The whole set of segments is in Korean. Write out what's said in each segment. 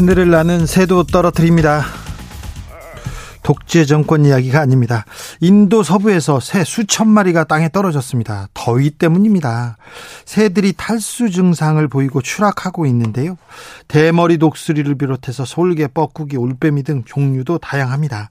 하늘을 나는 새도 떨어뜨립니다. 독재 정권 이야기가 아닙니다. 인도 서부에서 새 수천 마리가 땅에 떨어졌습니다. 더위 때문입니다. 새들이 탈수 증상을 보이고 추락하고 있는데요. 대머리 독수리를 비롯해서 솔개, 뻐꾸기, 올빼미 등 종류도 다양합니다.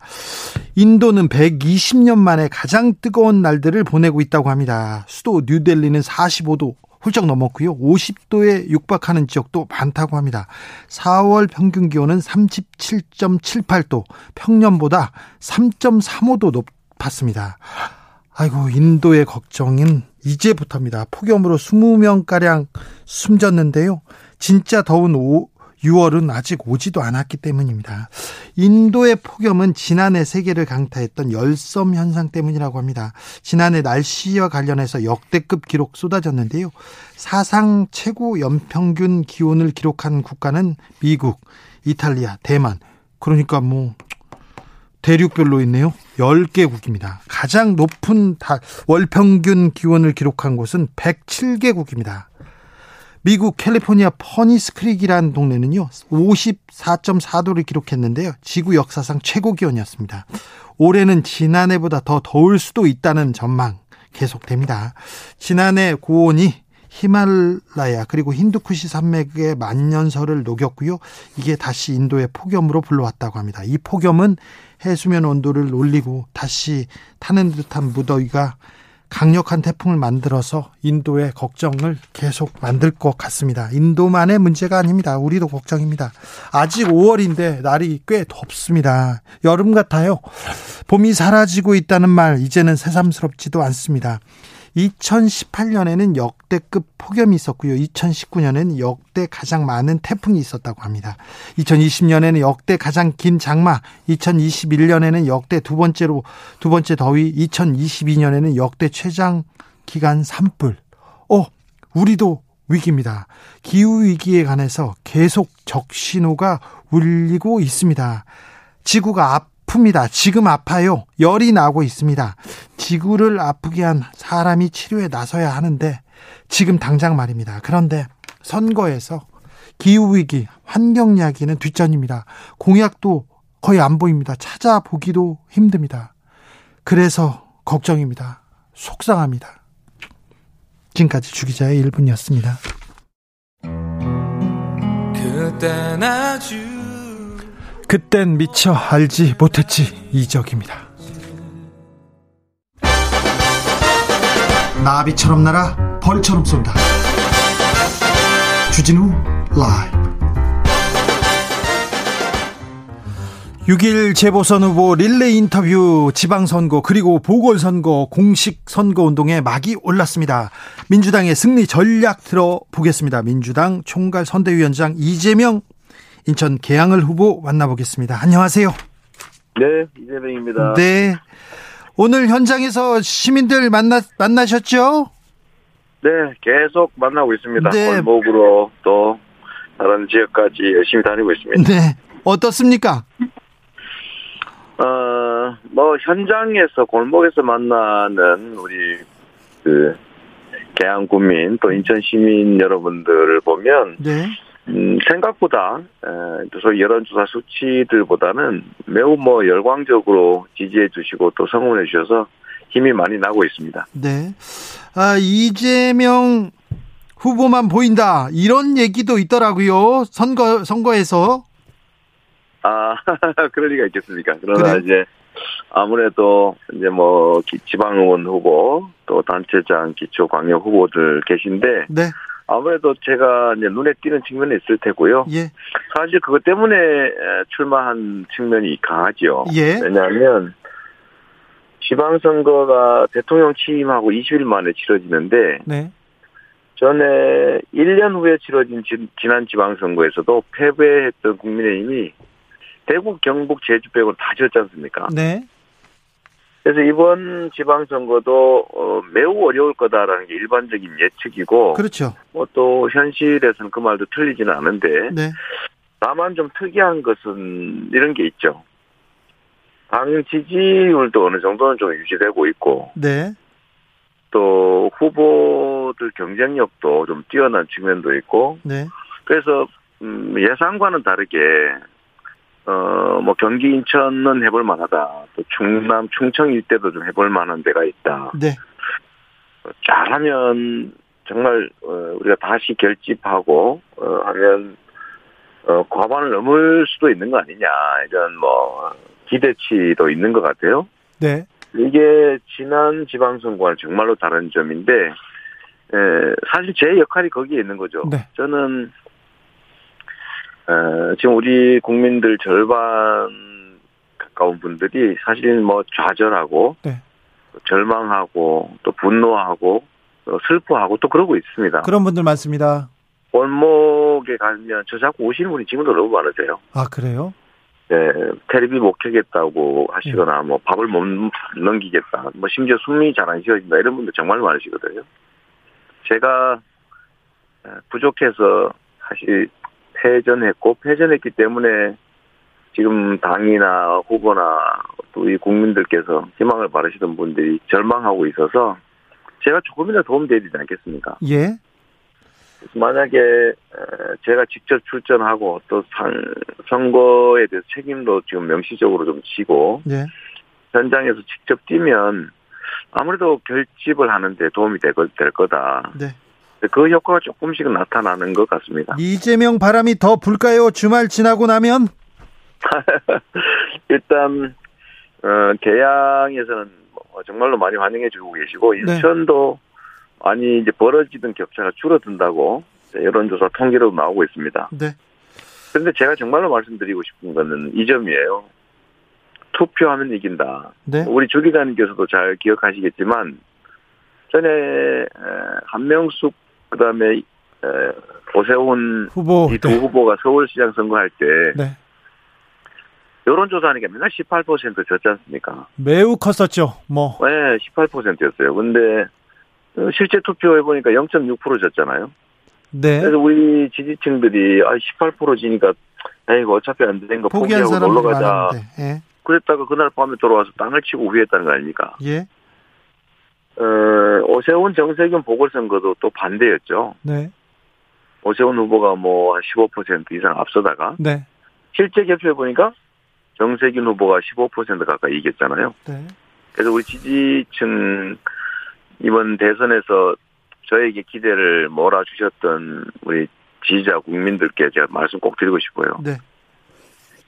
인도는 120년 만에 가장 뜨거운 날들을 보내고 있다고 합니다. 수도 뉴델리는 45도, 훌쩍 넘었고요. 50도에 육박하는 지역도 많다고 합니다. 4월 평균 기온은 37.78도, 평년보다 3.35도 높았습니다. 아이고, 인도의 걱정은 이제부터입니다. 폭염으로 20명가량 숨졌는데요. 진짜 더운 6월은 아직 오지도 않았기 때문입니다. 인도의 폭염은 지난해 세계를 강타했던 열섬 현상 때문이라고 합니다. 지난해 날씨와 관련해서 역대급 기록 쏟아졌는데요. 사상 최고 연평균 기온을 기록한 국가는 미국, 이탈리아, 대만. 그러니까 뭐 대륙별로 있네요. 10개국입니다. 가장 높은 월 평균 기온을 기록한 곳은 107개국입니다. 미국 캘리포니아 퍼니스 크릭이라는 동네는요, 54.4도를 기록했는데요. 지구 역사상 최고 기온이었습니다. 올해는 지난해보다 더 더울 수도 있다는 전망 계속됩니다. 지난해 고온이 히말라야 그리고 힌두쿠시 산맥의 만년설을 녹였고요. 이게 다시 인도의 폭염으로 불러왔다고 합니다. 이 폭염은 해수면 온도를 올리고 다시 타는 듯한 무더위가 강력한 태풍을 만들어서 인도의 걱정을 계속 만들 것 같습니다. 인도만의 문제가 아닙니다. 우리도 걱정입니다. 아직 5월인데 날이 꽤 덥습니다. 여름 같아요. 봄이 사라지고 있다는 말 이제는 새삼스럽지도 않습니다. 2018년에는 역대급 폭염이 있었고요. 2019년에는 역대 가장 많은 태풍이 있었다고 합니다. 2020년에는 역대 가장 긴 장마, 2021년에는 역대 두 번째로 두 번째 더위, 2022년에는 역대 최장 기간 산불. 어, 우리도 위기입니다. 기후 위기에 관해서 계속 적신호가 울리고 있습니다. 지구가 앞 아픕니다. 지금 아파요. 열이 나고 있습니다. 지구를 아프게 한 사람이 치료에 나서야 하는데 지금 당장 말입니다. 그런데 선거에서 기후위기, 환경 이야기는 뒷전입니다. 공약도 거의 안 보입니다. 찾아보기도 힘듭니다. 그래서 걱정입니다. 속상합니다. 지금까지 주기자의 1분이었습니다. 그땐 아주 그땐 미처 알지 못했지 이적입니다. 나비처럼 날아 벌처럼 쏜다. 주진우 라이브 6일 재보선 후보 릴레이 인터뷰 지방선거 그리고 보궐선거 공식 선거운동에 막이 올랐습니다. 민주당의 승리 전략 들어보겠습니다. 민주당 총괄 선대위원장 이재명 인천 계양을 후보 만나보겠습니다. 안녕하세요. 네, 이재명입니다. 네. 오늘 현장에서 시민들 만나 만나셨죠? 네, 계속 만나고 있습니다. 네. 골목으로 또 다른 지역까지 열심히 다니고 있습니다. 네. 어떻습니까? 어, 뭐 현장에서 골목에서 만나는 우리 그 계양 군민 또 인천 시민 여러분들을 보면 네. 음, 생각보다 소위 여론조사 수치들보다는 매우 뭐 열광적으로 지지해 주시고 또 성원해 주셔서 힘이 많이 나고 있습니다. 네. 아, 이재명 후보만 보인다 이런 얘기도 있더라고요. 선거 선거에서. 아, 그럴 리가 있겠습니까? 그러나 그래. 이제 아무래도 이제 뭐 지방의원 후보 또 단체장 기초 광역 후보들 계신데 네. 아무래도 제가 이제 눈에 띄는 측면이 있을 테고요. 예. 사실 그것 때문에 출마한 측면이 강하죠. 예. 왜냐하면 지방선거가 대통령 취임하고 20일 만에 치러지는데 네. 전에 1년 후에 치러진 지난 지방선거에서도 패배했던 국민의힘이 대구, 경북, 제주 빼고 다 지었지 않습니까? 네. 그래서 이번 지방선거도 어, 매우 어려울 거다라는 게 일반적인 예측이고, 그렇죠. 뭐 또 현실에서는 그 말도 틀리지는 않은데, 네. 다만 좀 특이한 것은 이런 게 있죠. 당 지지율도 어느 정도는 좀 유지되고 있고, 네. 또 후보들 경쟁력도 좀 뛰어난 측면도 있고, 네. 그래서 음, 예상과는 다르게 어, 뭐 경기 인천은 해볼 만하다. 또 충남 충청 일대도 좀 해볼 만한 데가 있다. 네. 잘하면 정말 어, 우리가 다시 결집하고 어, 하면 어, 과반을 넘을 수도 있는 거 아니냐 이런 뭐 기대치도 있는 것 같아요. 네. 이게 지난 지방선거와는 정말로 다른 점인데 에, 사실 제 역할이 거기에 있는 거죠. 네. 저는 에, 지금 우리 국민들 절반 가까운 분들이 사실 뭐 좌절하고 네. 절망하고 또 분노하고 또 슬퍼하고 또 그러고 있습니다. 그런 분들 많습니다. 골목에 가면 저 자꾸 오시는 분이 지금도 너무 많으세요. 아 그래요? 네, 테레비 못 켜겠다고 하시거나 뭐 밥을 못 넘기겠다. 뭐 심지어 숨이 잘 안 쉬어진다 이런 분들 정말 많으시거든요. 제가 부족해서 사실 패전했고 패전했기 때문에 지금 당이나 후보나 또 이 국민들께서 희망을 바라시던 분들이 절망하고 있어서 제가 조금이라도 도움되지 않겠습니까? 예. 만약에 제가 직접 출전하고 또 선거에 대해서 책임도 지금 명시적으로 좀 지고 네. 현장에서 직접 뛰면 아무래도 결집을 하는데 도움이 될, 될 거다. 네. 그 효과가 조금씩은 나타나는 것 같습니다. 이재명 바람이 더 불까요? 주말 지나고 나면? 일단 어, 개양에서는 뭐 정말로 많이 환영해주고 계시고 네. 인천도 많이 이제 벌어지던 격차가 줄어든다고 여론조사 통계로 나오고 있습니다. 네. 그런데 제가 정말로 말씀드리고 싶은 거는 이 점이에요. 투표하면 이긴다. 네. 우리 주 기자님께서도 잘 기억하시겠지만 전에 한명숙 그다음에 오세훈 후보 이두 네. 후보가 서울시장 선거할 때 네. 여론조사하니까 맨날 18% 졌지 않습니까? 매우 컸었죠. 뭐. 네, 18%였어요. 근데 실제 투표해 보니까 0.6% 졌잖아요. 네. 그래서 우리 지지층들이 아 18% 지니까 에이 어차피 안 되는 거 포기하고 놀러 가자. 예. 그랬다가 그날 밤에 돌아와서 땅을 치고 후회했다는 거 아닙니까? 예. 어, 오세훈 정세균 보궐선거도 또 반대였죠. 네. 오세훈 후보가 뭐 한 15% 이상 앞서다가 네. 실제 개표해 보니까 정세균 후보가 15% 가까이 이겼잖아요. 네. 그래서 우리 지지층 이번 대선에서 저에게 기대를 몰아주셨던 우리 지지자 국민들께 제가 말씀 꼭 드리고 싶어요. 네.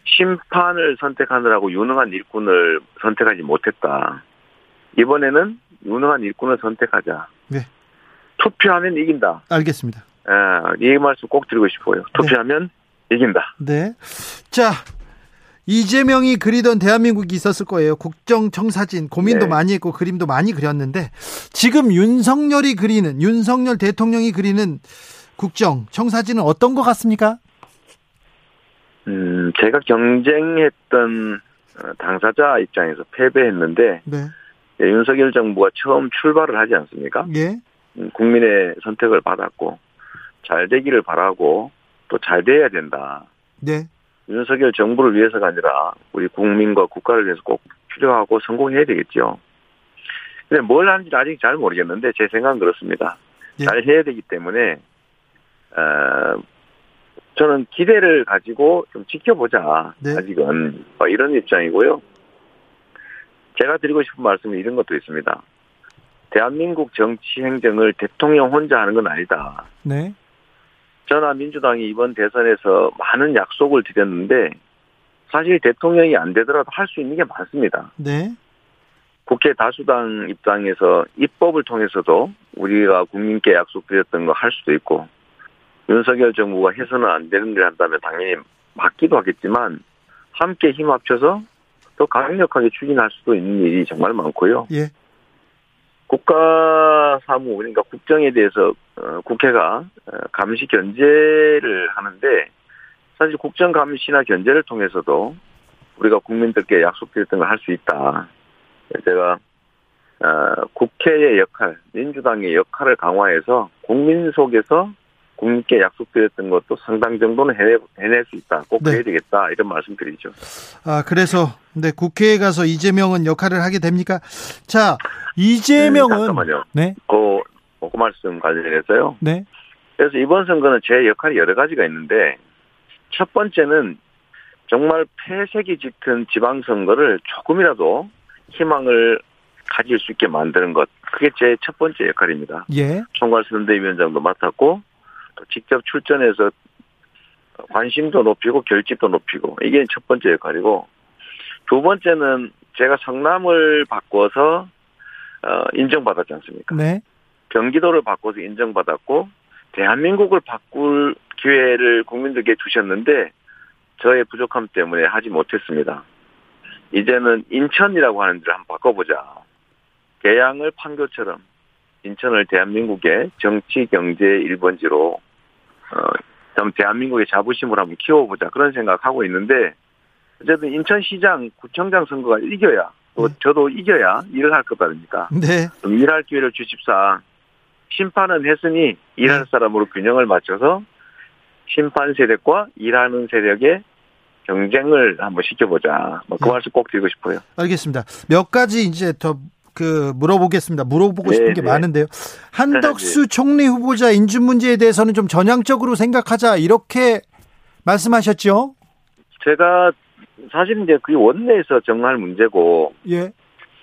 심판을 선택하느라고 유능한 일꾼을 선택하지 못했다. 이번에는 유능한 일꾼을 선택하자. 네. 투표하면 이긴다. 알겠습니다. 아, 이 말씀 꼭 드리고 싶어요. 투표하면 네. 이긴다. 네. 자, 이재명이 그리던 대한민국이 있었을 거예요. 국정청사진 고민도 네. 많이 했고 그림도 많이 그렸는데 지금 윤석열이 그리는 윤석열 대통령이 그리는 국정 청사진은 어떤 것 같습니까? 음, 제가 경쟁했던 당사자 입장에서 패배했는데 네. 예, 윤석열 정부가 처음 출발을 하지 않습니까? 예. 음, 국민의 선택을 받았고 잘 되기를 바라고 또 잘 돼야 된다. 네. 윤석열 정부를 위해서가 아니라 우리 국민과 국가를 위해서 꼭 필요하고 성공해야 되겠죠. 근데 뭘 하는지 아직 잘 모르겠는데 제 생각은 그렇습니다. 예. 잘 해야 되기 때문에 어, 저는 기대를 가지고 좀 지켜보자. 네. 아직은 뭐 이런 입장이고요. 제가 드리고 싶은 말씀은 이런 것도 있습니다. 대한민국 정치 행정을 대통령 혼자 하는 건 아니다. 네. 저나 민주당이 이번 대선에서 많은 약속을 드렸는데 사실 대통령이 안 되더라도 할 수 있는 게 많습니다. 네. 국회 다수당 입장에서 입법을 통해서도 우리가 국민께 약속드렸던 거 할 수도 있고 윤석열 정부가 해서는 안 되는 일 한다면 당연히 맞기도 하겠지만 함께 힘 합쳐서 더 강력하게 추진할 수도 있는 일이 정말 많고요. 예. 국가 사무 그러니까 국정에 대해서 어, 국회가 어, 감시 견제를 하는데 사실 국정 감시나 견제를 통해서도 우리가 국민들께 약속드렸던 걸 할 수 있다. 제가 어, 국회의 역할, 민주당의 역할을 강화해서 국민 속에서 국민께 약속드렸던 것도 상당 정도는 해내, 해낼 수 있다. 꼭 네. 해야 되겠다. 이런 말씀 드리죠. 아, 그래서, 네, 국회에 가서 이재명은 역할을 하게 됩니까? 자, 이재명은. 네, 잠깐만요. 네. 그, 그 말씀 관련해서요. 네. 그래서 이번 선거는 제 역할이 여러 가지가 있는데, 첫 번째는 정말 폐색이 짙은 지방선거를 조금이라도 희망을 가질 수 있게 만드는 것. 그게 제 첫 번째 역할입니다. 예. 총괄선대위원장도 맡았고 또 직접 출전해서 관심도 높이고 결집도 높이고 이게 첫 번째 역할이고 두 번째는 제가 성남을 바꿔서 어, 인정받았지 않습니까? 네. 경기도를 바꿔서 인정받았고 대한민국을 바꿀 기회를 국민들께 주셨는데 저의 부족함 때문에 하지 못했습니다. 이제는 인천이라고 하는 데를 한번 바꿔보자. 개양을 판교처럼 인천을 대한민국의 정치 경제 1번지로 어, 대한민국의 자부심을 한번 키워보자 그런 생각하고 있는데 어쨌든 인천시장 구청장 선거가 이겨야 또 네. 저도 이겨야 일을 할 것 아닙니까? 네. 일할 기회를 주십사. 심판은 했으니 일할 네. 사람으로 균형을 맞춰서 심판 세력과 일하는 세력의 경쟁을 한번 시켜보자. 뭐그 네. 말씀 꼭 드리고 싶어요. 알겠습니다. 몇 가지 이제 더 그 물어보겠습니다. 물어보고 싶은 네, 게 네. 많은데요. 한덕수 네, 네. 총리 후보자 인준 문제에 대해서는 좀 전향적으로 생각하자 이렇게 말씀하셨죠? 제가 사실 이제 그 원내에서 정할 문제고 예.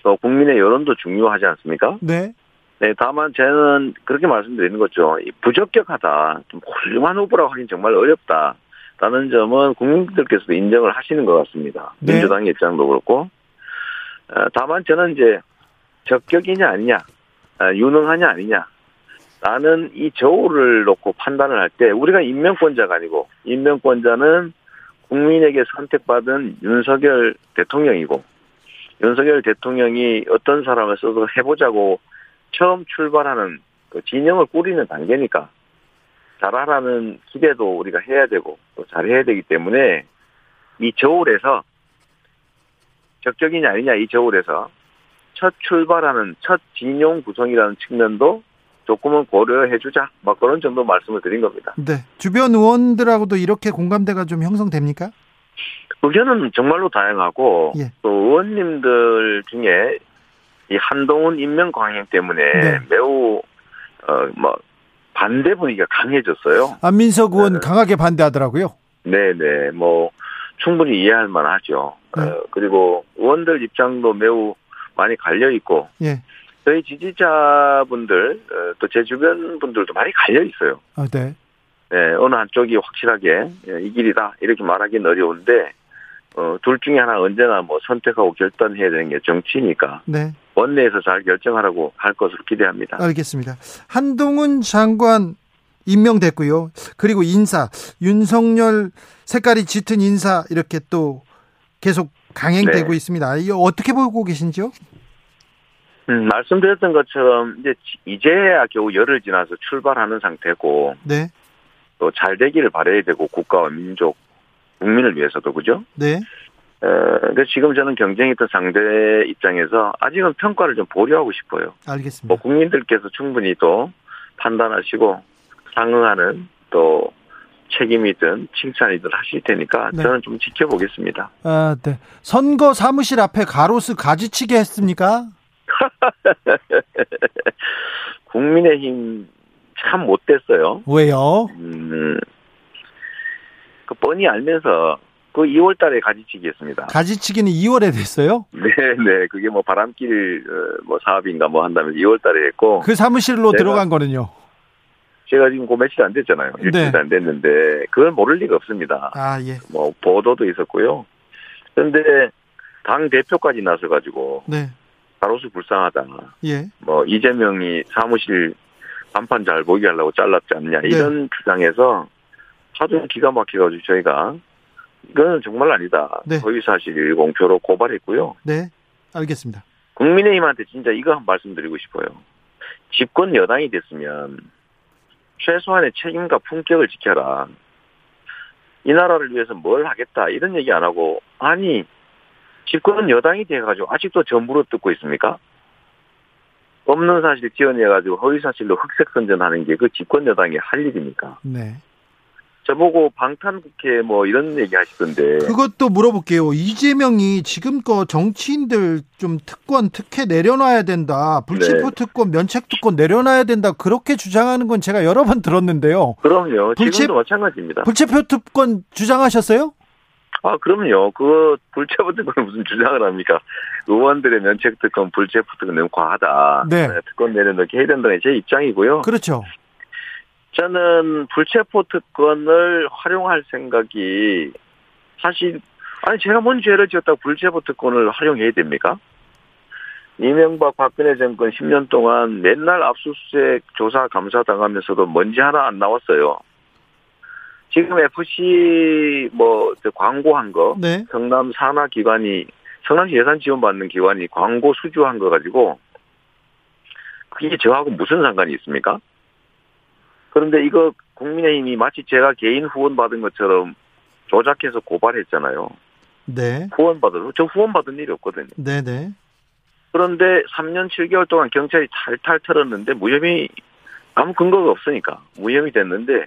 또 국민의 여론도 중요하지 않습니까? 네. 네, 다만 저는 그렇게 말씀드리는 거죠. 부적격하다, 좀 훌륭한 후보라고 하긴 정말 어렵다. 라는 점은 국민들께서도 인정을 하시는 것 같습니다. 네. 민주당의 입장도 그렇고. 어, 다만 저는 이제 적격이냐 아니냐, 아, 유능하냐 아니냐, 나는 이 저울을 놓고 판단을 할 때 우리가 임명권자가 아니고 임명권자는 국민에게 선택받은 윤석열 대통령이고 윤석열 대통령이 어떤 사람을 써서 해보자고 처음 출발하는 그 진영을 꾸리는 단계니까 잘하라는 기대도 우리가 해야 되고 또 잘해야 되기 때문에 이 저울에서 적격이냐 아니냐 이 저울에서 첫 출발하는 첫 진용 구성이라는 측면도 조금은 고려해주자. 뭐 그런 정도 말씀을 드린 겁니다. 네. 주변 의원들하고도 이렇게 공감대가 좀 형성됩니까? 의견은 정말로 다양하고 예. 또 의원님들 중에 이 한동훈 임명 강행 때문에 네. 매우 어뭐 반대 분위기가 강해졌어요. 안민석 의원 네. 강하게 반대하더라고요. 네네 뭐 충분히 이해할 만하죠. 네. 어, 그리고 의원들 입장도 매우 많이 갈려 있고 예. 저희 지지자분들 어, 또제 주변 분들도 많이 갈려 있어요. 아, 네. 네, 어느 한쪽이 확실하게 예, 이 길이다 이렇게 말하기는 어려운데 어, 둘 중에 하나 언제나 뭐 선택하고 결단해야 되는 게 정치니까. 네. 원내에서 잘 결정하라고 할 것으로 기대합니다. 알겠습니다. 한동훈 장관 임명됐고요. 그리고 인사 윤석열 색깔이 짙은 인사 이렇게 또 계속 강행되고 네. 있습니다. 이거 어떻게 보고 계신지요? 음, 말씀드렸던 것처럼 이제 이제야 겨우 열흘 지나서 출발하는 상태고, 네. 또 잘 되기를 바라야 되고 국가와 민족, 국민을 위해서도 그죠? 네. 어, 근데 지금 저는 경쟁했던 상대 입장에서 아직은 평가를 좀 보류하고 싶어요. 알겠습니다. 뭐 국민들께서 충분히 또 판단하시고 상응하는 또 책임이든 칭찬이든 하실 테니까 네. 저는 좀 지켜보겠습니다. 아, 네. 선거 사무실 앞에 가로수 가지치기 했습니까? 국민의힘 참 못됐어요. 왜요? 음, 그 뻔히 알면서 그 2월 달에 가지치기 했습니다. 가지치기는 2월에 됐어요? 네, 네. 그게 뭐 바람길 어, 뭐 사업인가 뭐 한다면서 2월 달에 했고. 그 사무실로 들어간 거는요? 제가 지금 그 며칠 안 됐잖아요. 일주일도 네. 안 됐는데 그걸 모를 리가 없습니다. 아, 예. 뭐 보도도 있었고요. 그런데 당 대표까지 나서 가지고 네. 가로수 불쌍하다. 예. 뭐 이재명이 사무실 간판 잘 보게 하려고 잘랐지 않냐 네. 이런 네. 주장에서 하도 기가 막혀가지고 저희가 이거는 정말 아니다. 네. 허위 사실 공표로 고발했고요. 네, 알겠습니다. 국민의힘한테 진짜 이거 한 말씀드리고 싶어요. 집권 여당이 됐으면 최소한의 책임과 품격을 지켜라. 이 나라를 위해서 뭘 하겠다 이런 얘기 안 하고 아니 집권 여당이 돼가지고 아직도 전부로 듣고 있습니까? 없는 사실 지어내가지고 허위 사실로 흑색 선전하는 게 그 집권 여당의 할 일입니까? 네. 저보고 방탄국회 뭐 이런 얘기 하시던데. 그것도 물어볼게요. 이재명이 지금껏 정치인들 좀 특권, 특혜 내려놔야 된다. 불체포 네. 특권, 면책 특권 내려놔야 된다. 그렇게 주장하는 건 제가 여러 번 들었는데요. 그럼요. 불체, 지금도 마찬가지입니다. 불체포 특권 주장하셨어요? 아, 그럼요. 그 불체포 특권 무슨 주장을 합니까? 의원들의 면책 특권, 불체포 특권 너무 과하다. 네. 네 특권 내려놓게 해야 된다는 제 입장이고요. 그렇죠. 저는 불체포 특권을 활용할 생각이 사실 아니 제가 뭔 죄를 지었다고 불체포 특권을 활용해야 됩니까? 이명박 박근혜 정권 10년 동안 맨날 압수수색 조사 감사 당하면서도 먼지 하나 안 나왔어요. 지금 FC 뭐 광고한 거 네. 성남 산하 기관이 성남시 예산 지원 받는 기관이 광고 수주한 거 가지고 그게 저하고 무슨 상관이 있습니까? 그런데 이거 국민의힘이 마치 제가 개인 후원 받은 것처럼 조작해서 고발했잖아요. 네. 후원 받은 저 후원 받은 일이 없거든요. 네네. 네. 그런데 3년 7개월 동안 경찰이 탈탈 털었는데 무혐의 아무 근거가 없으니까 무혐의 됐는데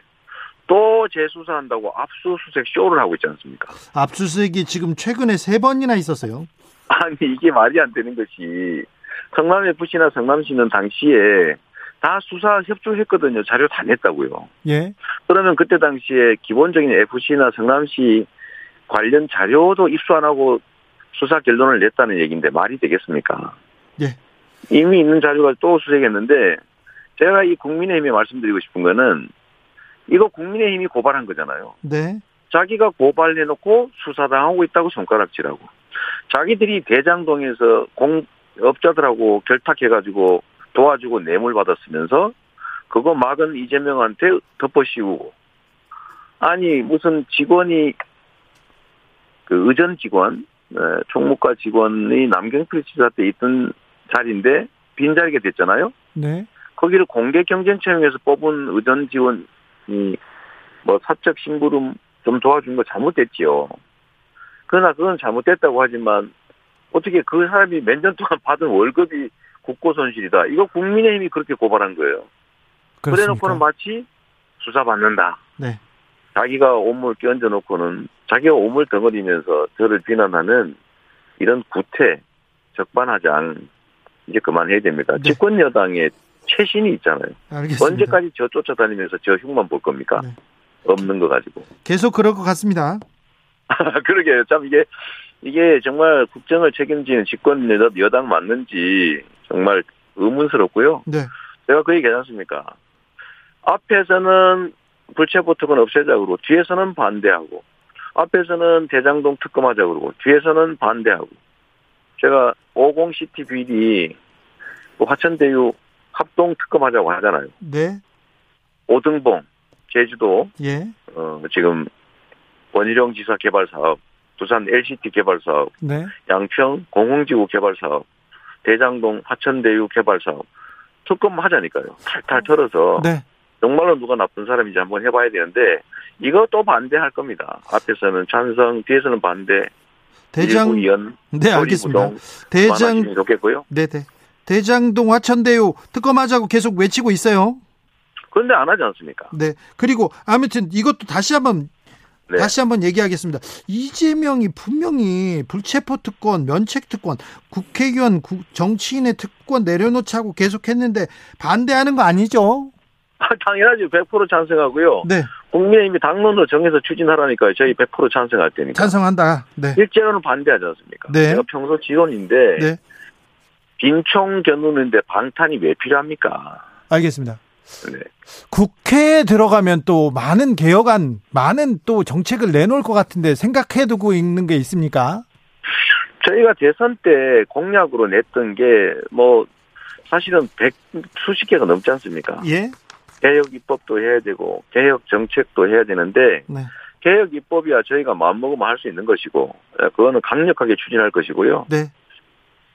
또 재수사한다고 압수수색 쇼를 하고 있지 않습니까? 압수수색이 지금 최근에 세 번이나 있었어요. 아니 이게 말이 안 되는 것이 성남 FC나 성남시는 당시에 다 수사 협조했거든요. 자료 다 냈다고요. 예. 그러면 그때 당시에 기본적인 FC나 성남시 관련 자료도 입수 안 하고 수사 결론을 냈다는 얘기인데 말이 되겠습니까? 예. 이미 있는 자료가 또 수색했는데 제가 이 국민의힘에 말씀드리고 싶은 거는 이거 국민의힘이 고발한 거잖아요. 네. 자기가 고발해놓고 수사당하고 있다고 손가락질하고 자기들이 대장동에서 공업자들하고 결탁해가지고 도와주고 뇌물 받았으면서 그거 막은 이재명한테 덮어씌우고 아니 무슨 직원이 그 의전 직원 네, 총무과 직원이 남경필 지사 때 있던 자리인데 빈 자리가 됐잖아요. 네. 거기를 공개 경쟁 채용해서 뽑은 의전 지원이 뭐 사적 심부름 좀 도와준 거 잘못됐지요. 그러나 그건 잘못됐다고 하지만 어떻게 그 사람이 몇 년 동안 받은 월급이 국고 손실이다. 이거 국민의힘이 그렇게 고발한 거예요. 그래놓고는 마치 수사받는다. 네. 자기가 오물 끼얹어 놓고는 자기가 오물 덩어리면서 저를 비난하는 이런 구태, 적반하장 이제 그만해야 됩니다. 네. 집권 여당의 최신이 있잖아요. 알겠습니다. 언제까지 저 쫓아다니면서 저 흉만 볼 겁니까? 네. 없는 거 가지고. 계속 그럴 것 같습니다. 그러게요. 참 이게 이게 정말 국정을 책임지는 집권 여당 맞는지 정말 의문스럽고요. 네. 제가 그 얘기 하지 않습니까? 앞에서는 불체포 특권 없애자고 그러고 뒤에서는 반대하고 앞에서는 대장동 특검하자 고 그러고 뒤에서는 반대하고 제가 50시티 비리 화천대유 합동 특검하자고 하잖아요. 네. 오등봉 제주도 예. 어, 지금 원희룡 지사 개발 사업, 부산 LCT 개발 사업, 네. 양평 공흥지구 개발 사업, 대장동 화천대유 개발 사업 특검 하자니까요. 탈탈 털어서 네. 정말로 누가 나쁜 사람인지 한번 해봐야 되는데 이거 또 반대할 겁니다. 앞에서는 찬성, 뒤에서는 반대. 대장 위원, 네 알겠습니다. 대장 좋겠고요. 네네. 대장동 화천대유 특검하자고 계속 외치고 있어요. 그런데 안 하지 않습니까? 네. 그리고 아무튼 이것도 다시 한번 네. 다시 한번 얘기하겠습니다. 이재명이 분명히 불체포 특권, 면책 특권, 국회의원, 정치인의 특권 내려놓자고 계속했는데 반대하는 거 아니죠? 아, 당연하죠. 100% 찬성하고요. 네. 국민의힘이 당론으로 정해서 추진하라니까요. 저희 100% 찬성할 테니까. 찬성한다. 네. 실제로는 반대하지 않습니까? 네. 제가 평소 지론인데 네. 빈총 겨누는데 방탄이 왜 필요합니까? 알겠습니다. 네. 국회에 들어가면 또 많은 개혁안, 많은 또 정책을 내놓을 것 같은데 생각해 두고 있는 게 있습니까? 저희가 대선 때 공약으로 냈던 게 뭐 사실은 백 수십 개가 넘지 않습니까? 예. 개혁 입법도 해야 되고 개혁 정책도 해야 되는데 네. 개혁 입법이야 저희가 마음먹으면 할 수 있는 것이고 예, 그거는 강력하게 추진할 것이고요. 네.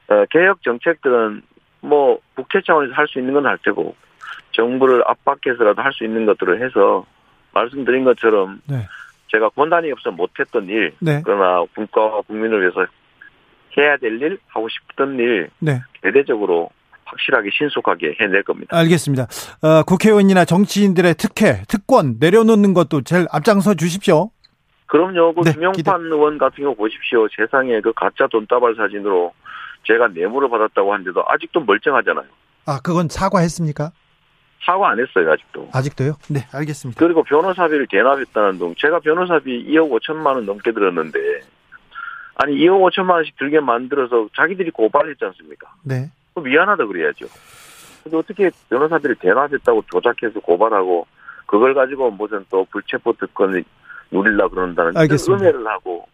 어, 개혁 정책들은 뭐 국회 차원에서 할 수 있는 건 할 테고 정부를 압박해서라도 할 수 있는 것들을 해서 말씀드린 것처럼 네. 제가 권한이 없어 못했던 일 네. 그러나 국가와 국민을 위해서 해야 될 일, 하고 싶던 일 네. 대대적으로 확실하게 신속하게 해낼 겁니다. 알겠습니다. 어, 국회의원이나 정치인들의 특혜, 특권 내려놓는 것도 제일 앞장서 주십시오. 그럼요. 그 네, 김용판 기대. 의원 같은 거 보십시오. 세상에 그 가짜 돈다발 사진으로 제가 뇌물을 받았다고 하는데도 아직도 멀쩡하잖아요. 아, 그건 사과했습니까? 사과 안 했어요, 아직도. 아직도요? 네, 알겠습니다. 그리고 변호사비를 대납했다는 동 제가 변호사비 2억 5천만 원 넘게 들었는데 아니 2억 5천만 원씩 들게 만들어서 자기들이 고발했지 않습니까? 네. 미안하다 그래야죠. 근데 어떻게 변호사비를 대납했다고 조작해서 고발하고 그걸 가지고 무슨 또 불체포 특권을 누릴라 그런다는 알겠습니다. 음해를 하고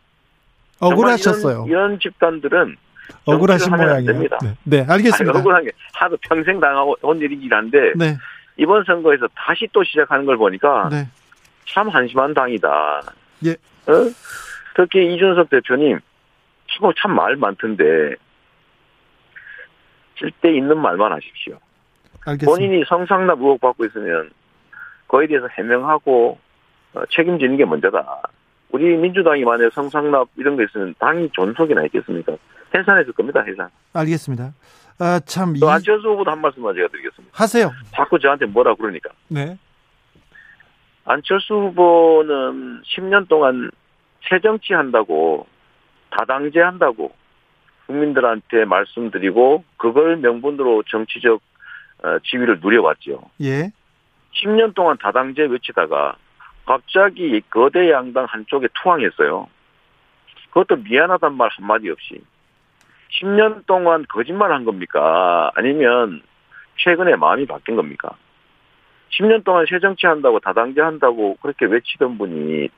억울하셨어요. 이런, 이런 집단들은 억울하신 모양이에요. 네. 네, 알겠습니다. 아니, 억울한 게 하도 평생 당하고 온 일이긴 한데 네. 이번 선거에서 다시 또 시작하는 걸 보니까 네. 참 한심한 당이다. 예. 어? 특히 이준석 대표님 참말 많던데 쓸데 있는 말만 하십시오. 알겠습니다. 본인이 성상납 의혹 받고 있으면 거기에 대해서 해명하고 어, 책임지는 게 먼저다. 우리 민주당이 만약 성상납 이런 거 있으면 당이 존속이나 있겠습니까? 해산했을 겁니다, 해산. 알겠습니다. 아, 참. 또 안철수 후보도 한 말씀만 제가 드리겠습니다. 하세요. 자꾸 저한테 뭐라 그러니까. 네. 안철수 후보는 10년 동안 새정치 한다고 다당제 한다고 국민들한테 말씀드리고 그걸 명분으로 정치적 어, 지위를 누려왔죠. 예. 10년 동안 다당제 외치다가 갑자기 거대 양당 한쪽에 투항했어요. 그것도 미안하단 말 한마디 없이. 10년 동안 거짓말 한 겁니까? 아니면 최근에 마음이 바뀐 겁니까? 10년 동안 새 정치 한다고 다당제 한다고 그렇게 외치던 분이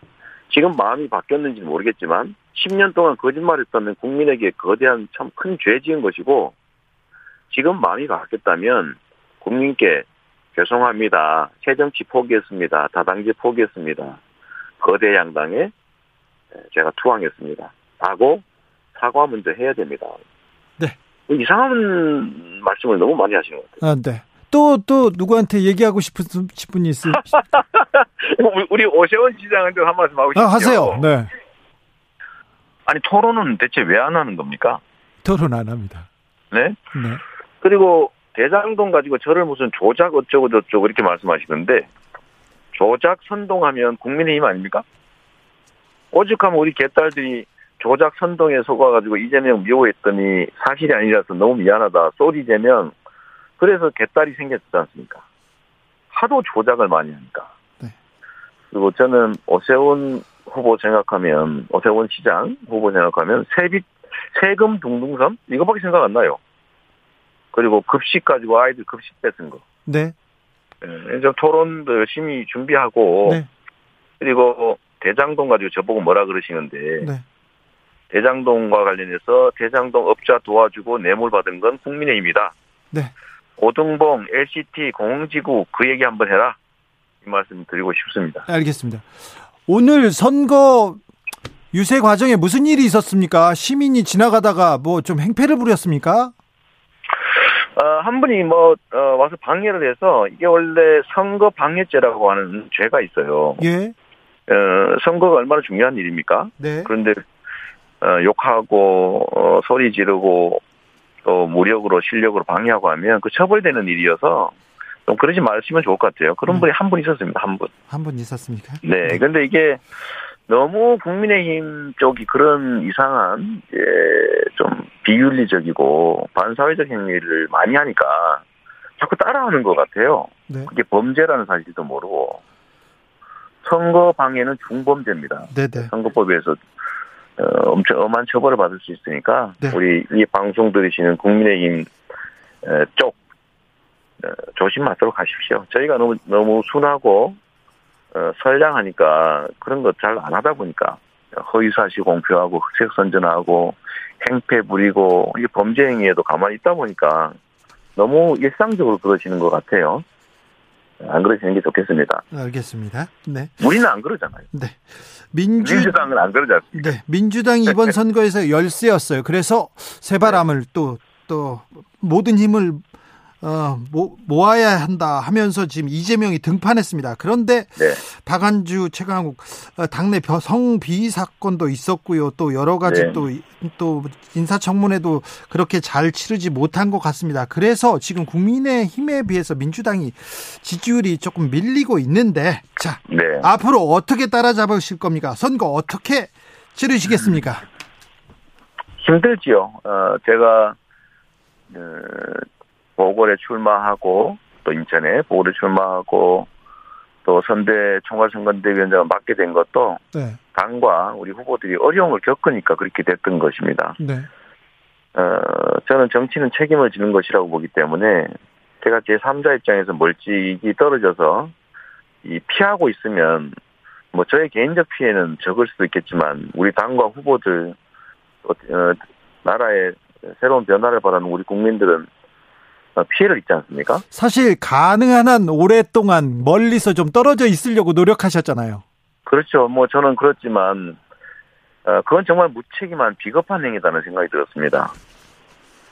지금 마음이 바뀌었는지 는 모르겠지만 10년 동안 거짓말했다면 국민에게 거대한 참 큰 죄 지은 것이고 지금 마음이 바뀌었다면 국민께 죄송합니다. 새 정치 포기했습니다. 다당제 포기했습니다. 거대 양당에 제가 투항했습니다. 라고 사과 먼저 해야 됩니다. 네. 이상한 말씀을 너무 많이 하시는 것 같아요. 아, 네. 또, 또, 누구한테 얘기하고 싶은, 싶은 분이 있으 우리 오세훈 시장한테 한 말씀 하고 싶어요. 아, 하세요. 네. 아니, 토론은 대체 왜 안 하는 겁니까? 토론 안 합니다. 네? 네. 그리고 대장동 가지고 저를 무슨 조작 어쩌고 저쩌고 이렇게 말씀하시는데, 조작 선동하면 국민의힘 아닙니까? 오죽하면 우리 개딸들이 조작 선동에 속아가지고 이재명 미워했더니 사실이 아니라서 너무 미안하다. Sorry 재명 그래서 개딸이 생겼지 않습니까? 하도 조작을 많이 하니까. 네. 그리고 저는 오세훈 후보 생각하면, 오세훈 시장 후보 생각하면 세비, 세금 둥둥섬? 이거밖에 생각 안 나요. 그리고 급식 가지고 아이들 급식 뺏은 거. 네. 네, 좀 토론도 열심히 준비하고, 네. 그리고 대장동 가지고 저보고 뭐라 그러시는데, 네. 대장동과 관련해서 대장동 업자 도와주고 뇌물 받은 건 국민의힘이다. 네. 오등봉, LCT, 공흥지구 그 얘기 한번 해라. 이 말씀 드리고 싶습니다. 알겠습니다. 오늘 선거 유세 과정에 무슨 일이 있었습니까? 시민이 지나가다가 뭐 좀 행패를 부렸습니까? 어, 한 분이 뭐 어, 와서 방해를 해서 이게 원래 선거 방해죄라고 하는 죄가 있어요. 예. 어, 선거가 얼마나 중요한 일입니까? 네. 그런데 어, 욕하고 어, 소리 지르고 또 무력으로 실력으로 방해하고 하면 그 처벌되는 일이어서 좀 그러지 마시면 좋을 것 같아요. 그런 음. 분이 한 분 있었습니다. 한 분. 한 분 있었습니까? 네. 네. 근데 이게 너무 국민의힘 쪽이 그런 이상한 예, 좀 비윤리적이고 반사회적 행위를 많이 하니까 자꾸 따라하는 것 같아요. 네. 그게 범죄라는 사실도 모르고 선거 방해는 중범죄입니다. 네네. 선거법에서 어, 엄청 엄한 처벌을 받을 수 있으니까 네. 우리 이 방송 들으시는 국민의힘 쪽 어, 조심하도록 하십시오. 저희가 너무 너무 순하고 어, 선량하니까 그런 것 잘 안 하다 보니까 허위사실 공표하고 흑색 선전하고 행패 부리고 이 범죄 행위에도 가만히 있다 보니까 너무 일상적으로 그러시는 것 같아요. 안 그러시는 게 좋겠습니다. 알겠습니다. 네. 우리는 안 그러잖아요. 네. 민주, 민주당은 안 그러지 않습니까? 네. 민주당이 이번 선거에서 열세였어요. 그래서 새바람을 또, 또, 모든 힘을 어, 모, 모아야 한다 하면서 지금 이재명이 등판했습니다. 그런데 네. 박안주 최강욱 어, 당내 성비 사건도 있었고요. 또 여러 가지 네. 또, 또 인사청문회도 그렇게 잘 치르지 못한 것 같습니다. 그래서 지금 국민의 힘에 비해서 민주당이 지지율이 조금 밀리고 있는데 자 네. 앞으로 어떻게 따라잡으실 겁니까? 선거 어떻게 치르시겠습니까? 힘들지요. 어, 제가 어, 보궐에 출마하고 또 인천에 보궐에 출마하고 또 선대 총괄선거대위원장을 맡게 된 것도 네. 당과 우리 후보들이 어려움을 겪으니까 그렇게 됐던 것입니다. 네. 어, 저는 정치는 책임을 지는 것이라고 보기 때문에 제가 제 3자 입장에서 멀찍이 떨어져서 이 피하고 있으면 뭐 저의 개인적 피해는 적을 수도 있겠지만 우리 당과 후보들 또 어, 나라의 새로운 변화를 바라는 우리 국민들은 어, 피해를 입지 않습니까? 사실 가능한 한 오랫동안 멀리서 좀 떨어져 있으려고 노력하셨잖아요. 그렇죠. 뭐 저는 그렇지만 어, 그건 정말 무책임한 비겁한 행위다는 생각이 들었습니다.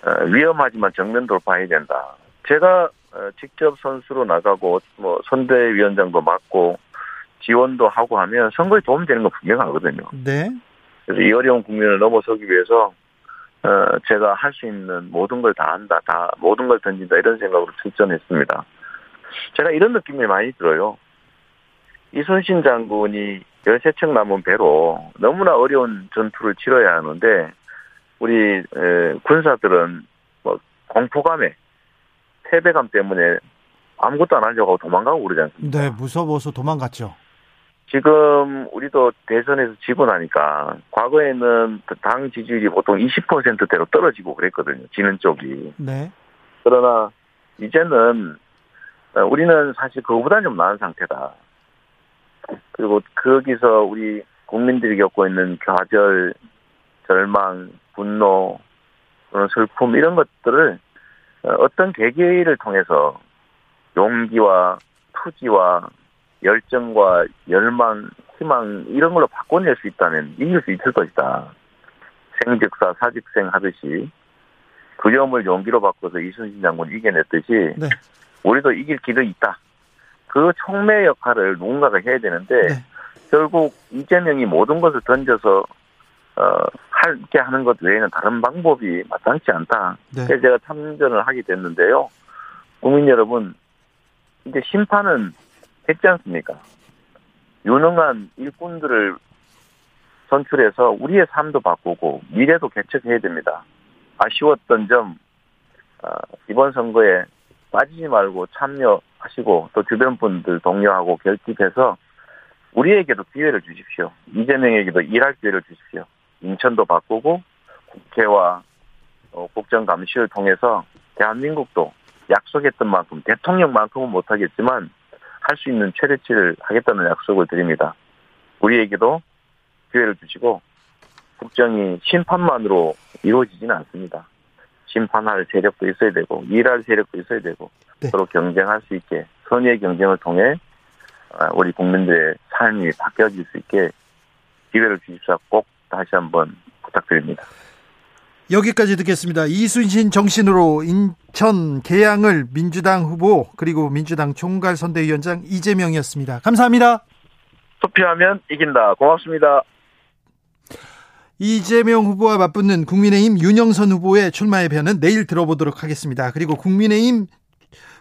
어, 위험하지만 정면 돌파해야 된다. 제가 직접 선수로 나가고 뭐 선대위원장도 맡고 지원도 하고 하면 선거에 도움이 되는 건 분명하거든요. 네. 그래서 이 어려운 국민을 넘어서기 위해서 어, 제가 할 수 있는 모든 걸 다 한다, 다, 모든 걸 던진다, 이런 생각으로 출전했습니다. 제가 이런 느낌이 많이 들어요. 이순신 장군이 13척 남은 배로 너무나 어려운 전투를 치러야 하는데, 우리, 에, 군사들은 뭐, 공포감에, 패배감 때문에 아무것도 안 하려고 도망가고 그러지 않습니까? 네, 무서워서 도망갔죠. 지금 우리도 대선에서 지고 나니까 과거에는 당 지지율이 보통 20%대로 떨어지고 그랬거든요. 지는 쪽이. 네. 그러나 이제는 우리는 사실 그거보다 좀 나은 상태다. 그리고 거기서 우리 국민들이 겪고 있는 좌절, 절망, 분노, 또는 슬픔 이런 것들을 어떤 계기를 통해서 용기와 투지와 열정과 열망, 희망 이런 걸로 바꿔낼 수 있다면 이길 수 있을 것이다. 생즉사 사직생 하듯이 두려움을 용기로 바꿔서 이순신 장군을 이겨냈듯이 네. 우리도 이길 길이 있다. 그 촉매 역할을 누군가가 해야 되는데 네. 결국 이재명이 모든 것을 던져서 어, 할게 하는 것 외에는 다른 방법이 마땅치 않다. 네. 그래서 제가 참전을 하게 됐는데요. 국민 여러분, 이제 심판은 했지 않습니까? 유능한 일꾼들을 선출해서 우리의 삶도 바꾸고 미래도 개척해야 됩니다. 아쉬웠던 점 어, 이번 선거에 빠지지 말고 참여하시고 또 주변 분들 동료하고 결집해서 우리에게도 기회를 주십시오. 이재명에게도 일할 기회를 주십시오. 인천도 바꾸고 국회와 어, 국정감시를 통해서 대한민국도 약속했던 만큼 대통령만큼은 못하겠지만 할 수 있는 최대치를 하겠다는 약속을 드립니다. 우리에게도 기회를 주시고 국정이 심판만으로 이루어지지는 않습니다. 심판할 세력도 있어야 되고 일할 세력도 있어야 되고 네. 서로 경쟁할 수 있게 선의의 경쟁을 통해 아, 우리 국민들의 삶이 바뀌어질 수 있게 기회를 주십사 꼭 다시 한번 부탁드립니다. 여기까지 듣겠습니다. 이순신 정신으로 인천 계양을 민주당 후보 그리고 민주당 총괄 선대위원장 이재명이었습니다. 감사합니다. 투표하면 이긴다. 고맙습니다. 이재명 후보와 맞붙는 국민의힘 윤영선 후보의 출마 예배는 내일 들어보도록 하겠습니다. 그리고 국민의힘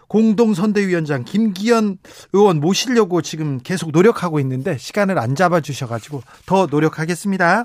공동선대위원장 김기현 의원 모시려고 지금 계속 노력하고 있는데 시간을 안 잡아주셔가지고 더 노력하겠습니다.